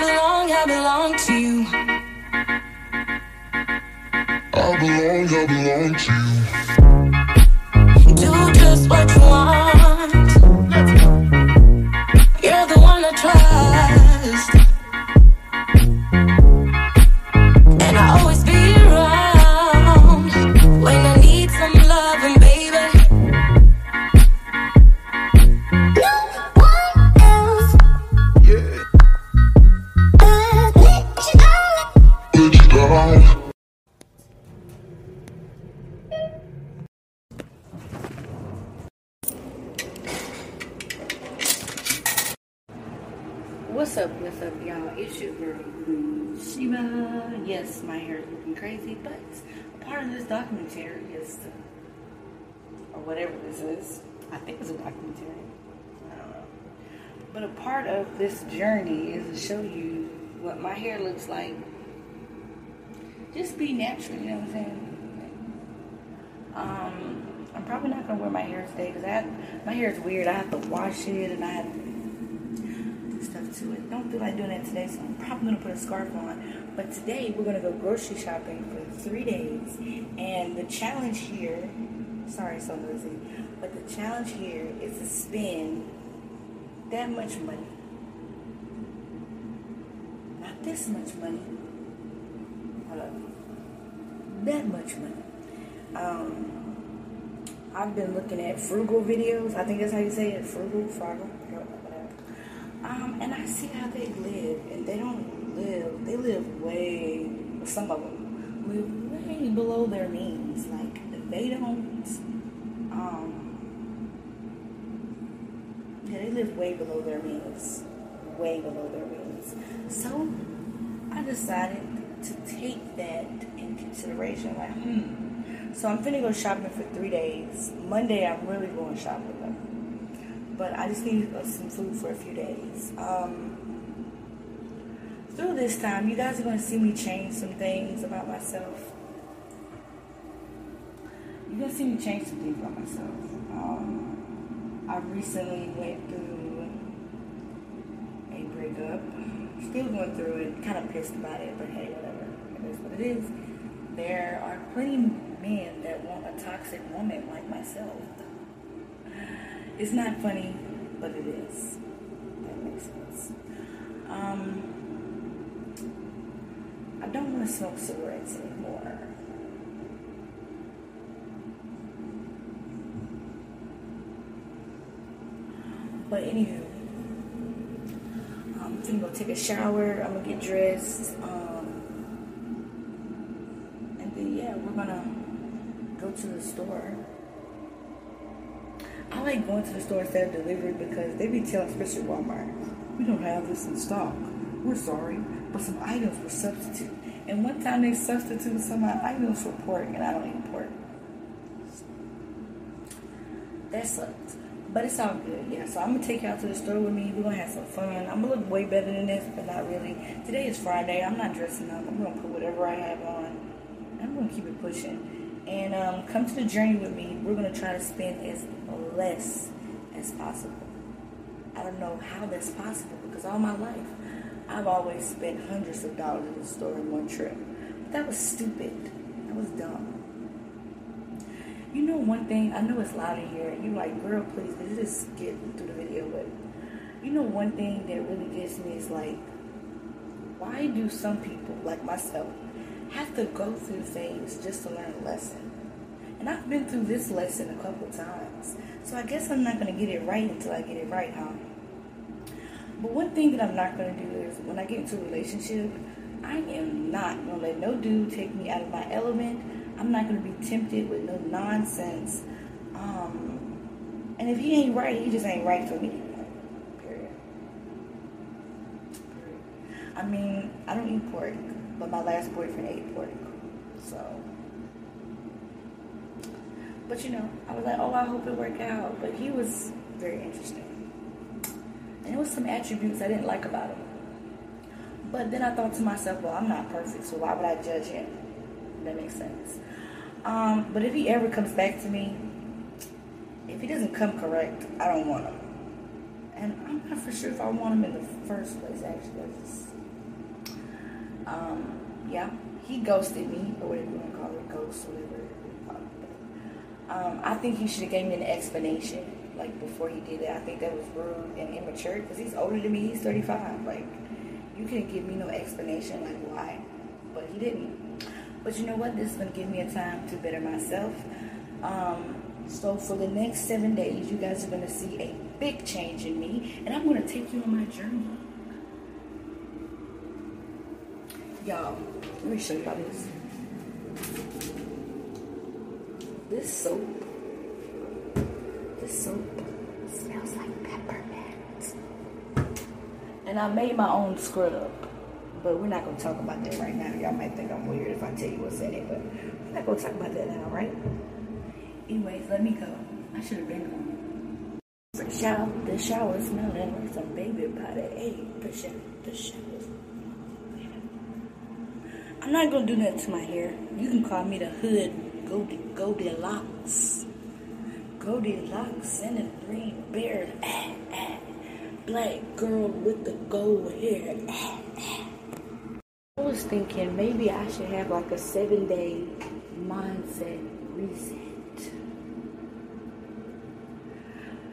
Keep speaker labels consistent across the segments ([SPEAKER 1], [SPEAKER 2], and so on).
[SPEAKER 1] belong, I belong to you.
[SPEAKER 2] I belong, I belong to
[SPEAKER 1] you. Do just what you want.
[SPEAKER 3] Yes, my hair is looking crazy, but a part of this documentary is, or whatever this is, I think it's a documentary. I don't know. But a part of this journey is to show you what my hair looks like. Just be natural, you know what I'm saying? Um, I'm probably not gonna wear my hair today because I have, my hair is weird. I have to wash it and I have stuff to it. Don't feel like doing that today, so I'm probably gonna put a scarf on. But today we're gonna go grocery shopping for three days, and the challenge here. Sorry, so noisy. But the challenge here is to spend that much money. Not this much money. Hold up. That much money. Um, I've been looking at frugal videos. I think that's how you say it. Frugal, frugal. I see how they live, and they don't live. They live way. Some of them live way below their means. Like they don't. Um, yeah, they live way below their means. Way below their means. So I decided to take that in consideration. Like, hmm. So I'm finna go shopping for three days. Monday, I'm really going shopping though but I just need uh, some food for a few days. Um, through this time, you guys are going to see me change some things about myself. You're going to see me change some things about myself. Um, I recently went through a breakup. Still going through it. Kind of pissed about it, but hey, whatever. It is what it is. There are plenty men that want a toxic woman like myself. It's not funny, but it is. That makes sense. Um, I don't want to smoke cigarettes anymore. But anywho, I'm gonna go take a shower. I'm gonna get dressed. Um, and then yeah, we're gonna go to the store. I like going to the store instead of delivery because they be telling, especially Walmart, we don't have this in stock. We're sorry, but some items were substituted. And one time they substituted some of my items for pork, and I don't eat pork. That sucks. But it's all good, yeah. So I'm gonna take out to the store with me. We're gonna have some fun. I'm gonna look way better than this, but not really. Today is Friday. I'm not dressing up. I'm gonna put whatever I have on. I'm gonna keep it pushing. And um, come to the journey with me. We're gonna try to spend as less as possible. I don't know how that's possible because all my life I've always spent hundreds of dollars at the store in one trip. But that was stupid. That was dumb. You know one thing, I know it's loud in here. You like, girl, please, could you just get through the video? But you know one thing that really gets me is like, why do some people, like myself, have to go through things just to learn a lesson? And I've been through this lesson a couple times. So I guess I'm not going to get it right until I get it right, huh? But one thing that I'm not going to do is when I get into a relationship, I am not going to let no dude take me out of my element. I'm not going to be tempted with no nonsense. Um, and if he ain't right, he just ain't right for me. Period. I mean, I don't eat pork, but my last boyfriend ate pork. So. But you know, I was like, oh, I hope it worked out. But he was very interesting. And there was some attributes I didn't like about him. But then I thought to myself, well, I'm not perfect, so why would I judge him? That makes sense. Um, but if he ever comes back to me, if he doesn't come correct, I don't want him. And I'm not for sure if I want him in the first place, actually. Just, Um, yeah, he ghosted me, or whatever you want to call it, ghost, whatever. You. Um, I think he should have gave me an explanation, like before he did it. I think that was rude and immature because he's older than me. He's 35. Like, you couldn't give me no explanation, like why, but he didn't. But you know what? This is gonna give me a time to better myself. Um, so for the next seven days, you guys are gonna see a big change in me, and I'm gonna take you on my journey. Y'all, let me show y'all this. This soap, this soap smells like peppermint. And I made my own scrub, but we're not gonna talk about that right now. Y'all might think I'm weird if I tell you what's in it, but we're not gonna talk about that now, right? Anyways, let me go. I should have been gone. The shower, the shower smelling like some baby powder. Hey, the shower, the shower. I'm not gonna do nothing to my hair. You can call me the hood Goldilocks. Goldilocks and the green bear. Ah, ah. Black girl with the gold hair. Ah. I was thinking maybe I should have like a seven day mindset reset.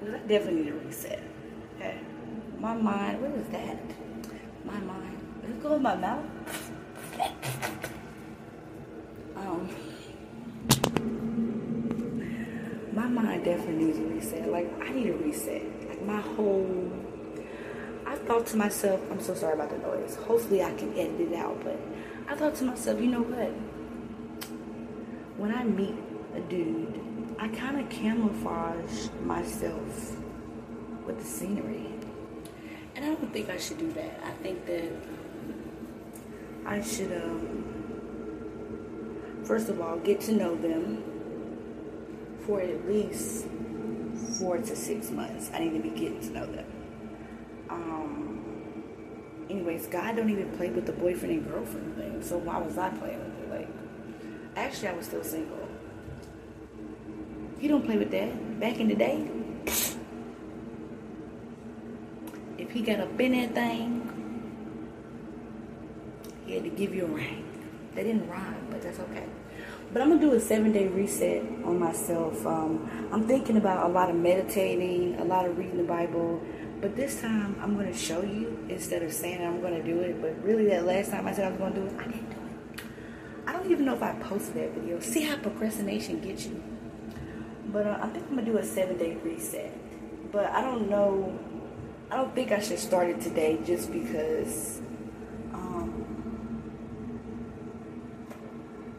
[SPEAKER 3] Well, I definitely need a reset. Okay. My mind, what is that? My mind. Let's go in my mouth. Um, my definitely needs a reset. Like I need a reset. Like my whole. I thought to myself, I'm so sorry about the noise. Hopefully I can edit it out. But I thought to myself, you know what? When I meet a dude, I kind of camouflage myself with the scenery. And I don't think I should do that. I think that I should, um, first of all, get to know them for at least four to six months. I need to be getting to know them. Um, anyways, God don't even play with the boyfriend and girlfriend thing. So why was I playing with it? Like, actually, I was still single. He don't play with that. Back in the day, if he got up in that thing, he had to give you a ring. They didn't rhyme, but that's okay. But I'm gonna do a seven day reset on myself. Um, I'm thinking about a lot of meditating, a lot of reading the Bible. But this time I'm gonna show you instead of saying I'm gonna do it. But really, that last time I said I was gonna do it, I didn't do it. I don't even know if I posted that video. See how procrastination gets you. But uh, I think I'm gonna do a seven day reset. But I don't know. I don't think I should start it today just because um,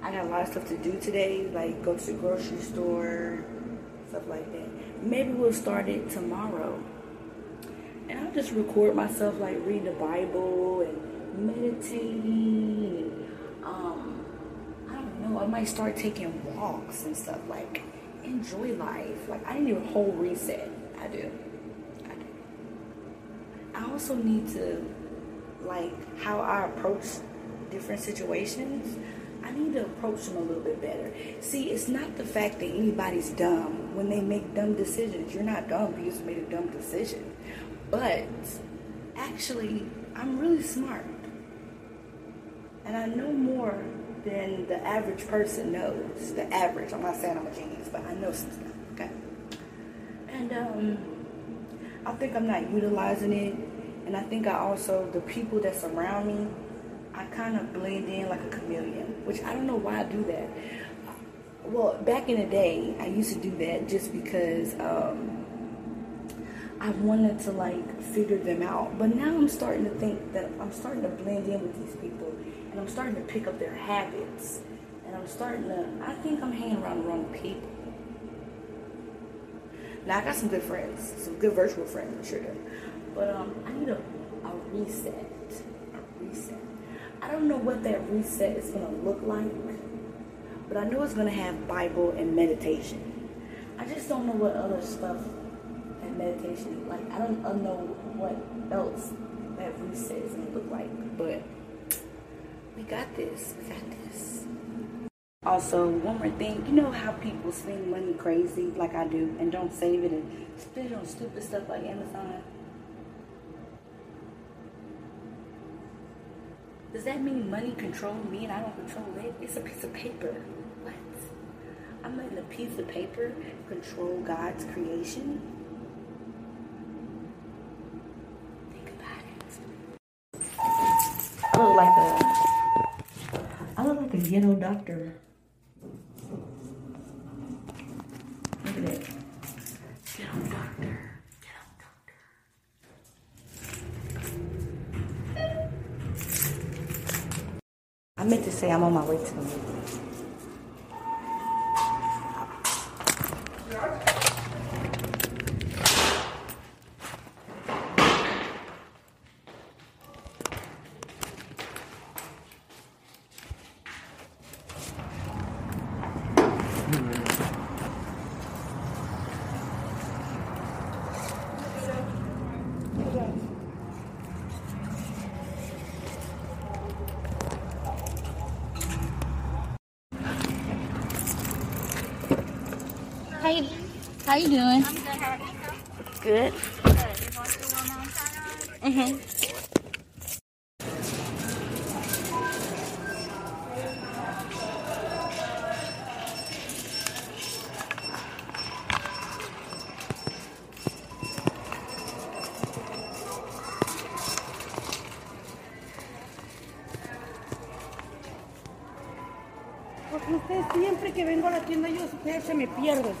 [SPEAKER 3] I got a lot of stuff to do today, like go to the grocery store, stuff like that. Maybe we'll start it tomorrow. And I'll just record myself like reading the Bible and meditating. Um, I don't know. I might start taking walks and stuff. Like enjoy life. Like I need a whole reset. I do. I do. I also need to like how I approach different situations. Need to approach them a little bit better. See, it's not the fact that anybody's dumb when they make dumb decisions. You're not dumb because you made a dumb decision. But actually, I'm really smart. And I know more than the average person knows. The average. I'm not saying I'm a genius, but I know some stuff. Okay. And um, I think I'm not utilizing it. And I think I also the people that surround me, I kind of blend in like a chameleon, which I don't know why I do that. Well, back in the day, I used to do that just because um, I wanted to like figure them out. But now I'm starting to think that I'm starting to blend in with these people and I'm starting to pick up their habits. And I'm starting to, I think I'm hanging around the wrong people. Now I got some good friends, some good virtual friends, I'm sure. But um, I need a, a reset, a reset. I don't know what that reset is gonna look like, but I know it's gonna have Bible and meditation. I just don't know what other stuff and meditation like. I don't know what else that reset is gonna look like, but we got this. We got this. Also, one more thing, you know how people spend money crazy like I do and don't save it and spend it on stupid stuff like Amazon? Does that mean money controls me and I don't control it? It's a piece of paper. What? I'm letting a piece of paper control God's creation? Think about it. I look like a I look like a ghetto doctor. Look at that. Ghetto doctor. Ghetto doctor. I meant to say I'm on my way to the movie.
[SPEAKER 4] How hmm. How you doing?
[SPEAKER 3] I'm good.
[SPEAKER 4] Are? Good. Good.
[SPEAKER 3] Porque usted siempre que vengo a la tienda yo ustedes se me pierden.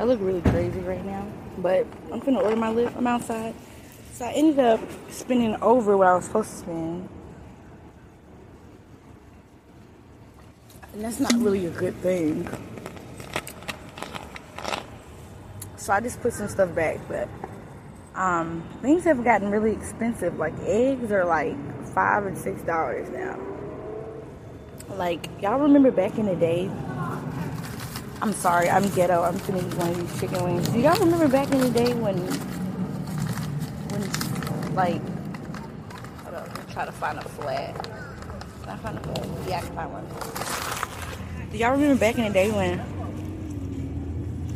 [SPEAKER 3] I look really crazy right now, but I'm gonna order my Lyft. I'm outside. So I ended up spending over what I was supposed to spend. And that's not really a good thing. So I just put some stuff back, but um, things have gotten really expensive. Like eggs are like five and six dollars now. Like y'all remember back in the day? I'm sorry, I'm ghetto. I'm gonna eat one of these chicken wings. Do y'all remember back in the day when when like hold on, try to find a flag. Can I find a flag? Yeah, I can find one. Do y'all remember back in the day when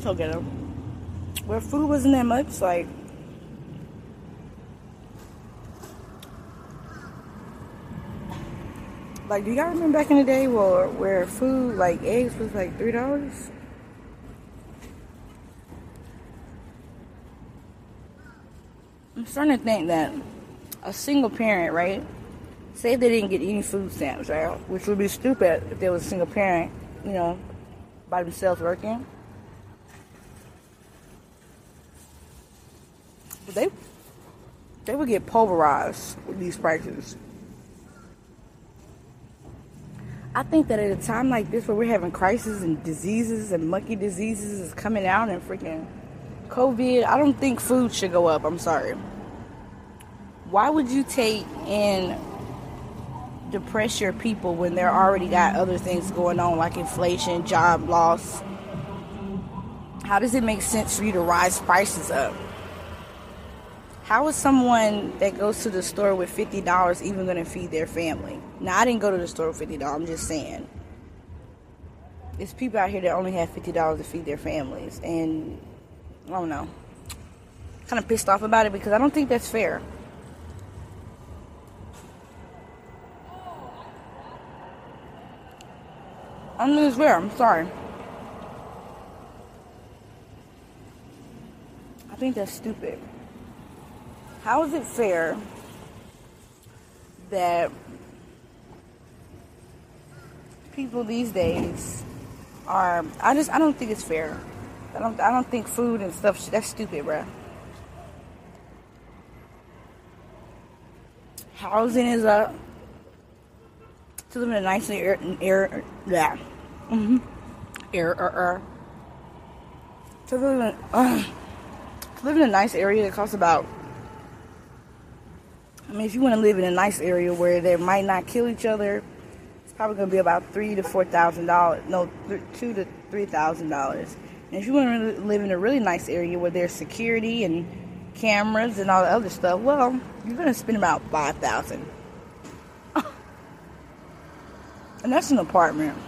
[SPEAKER 3] so ghetto where food wasn't that much? Like like do y'all remember back in the day where where food like eggs was like three dollars? I'm starting to think that a single parent, right? Say they didn't get any food stamps, right? Which would be stupid if there was a single parent, you know, by themselves working. But they they would get pulverized with these prices. I think that at a time like this where we're having crises and diseases and monkey diseases is coming out and freaking COVID, I don't think food should go up. I'm sorry. Why would you take depress your people when they're already got other things going on like inflation, job loss? How does it make sense for you to rise prices up? How is someone that goes to the store with fifty dollars even going to feed their family? Now I didn't go to the store with fifty dollars. I'm just saying. There's people out here that only have fifty dollars to feed their families, and I don't know. Kind of pissed off about it because I don't think that's fair. I don't think it's fair. I'm sorry. I think that's stupid. How is it fair that people these days are? I just I don't think it's fair. I don't I don't think food and stuff that's stupid, bruh. Housing is up. To live in a nice air, air, yeah, mm-hmm, air, er, er. To live in, uh, to live in a nice area that costs about I mean, if you want to live in a nice area where they might not kill each other, it's probably going to be about three to four thousand dollars. No, th- two to three thousand dollars. And if you want to live in a really nice area where there's security and cameras and all the other stuff, well, you're gonna spend about five thousand. and that's an apartment.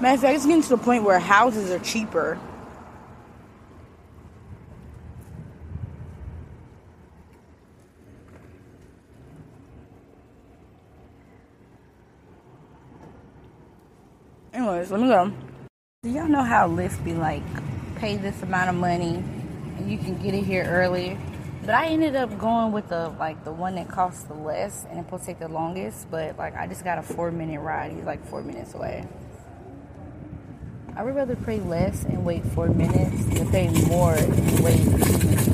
[SPEAKER 3] Matter of fact, it's getting to the point where houses are cheaper. Anyways, let me go. Do y'all know how Lyft be like, pay this amount of money and you can get it here early? But I ended up going with the like the one that costs the less and it will take the longest. But like I just got a four minute ride. He's like four minutes away. I would rather pay less and wait four minutes than pay more and wait.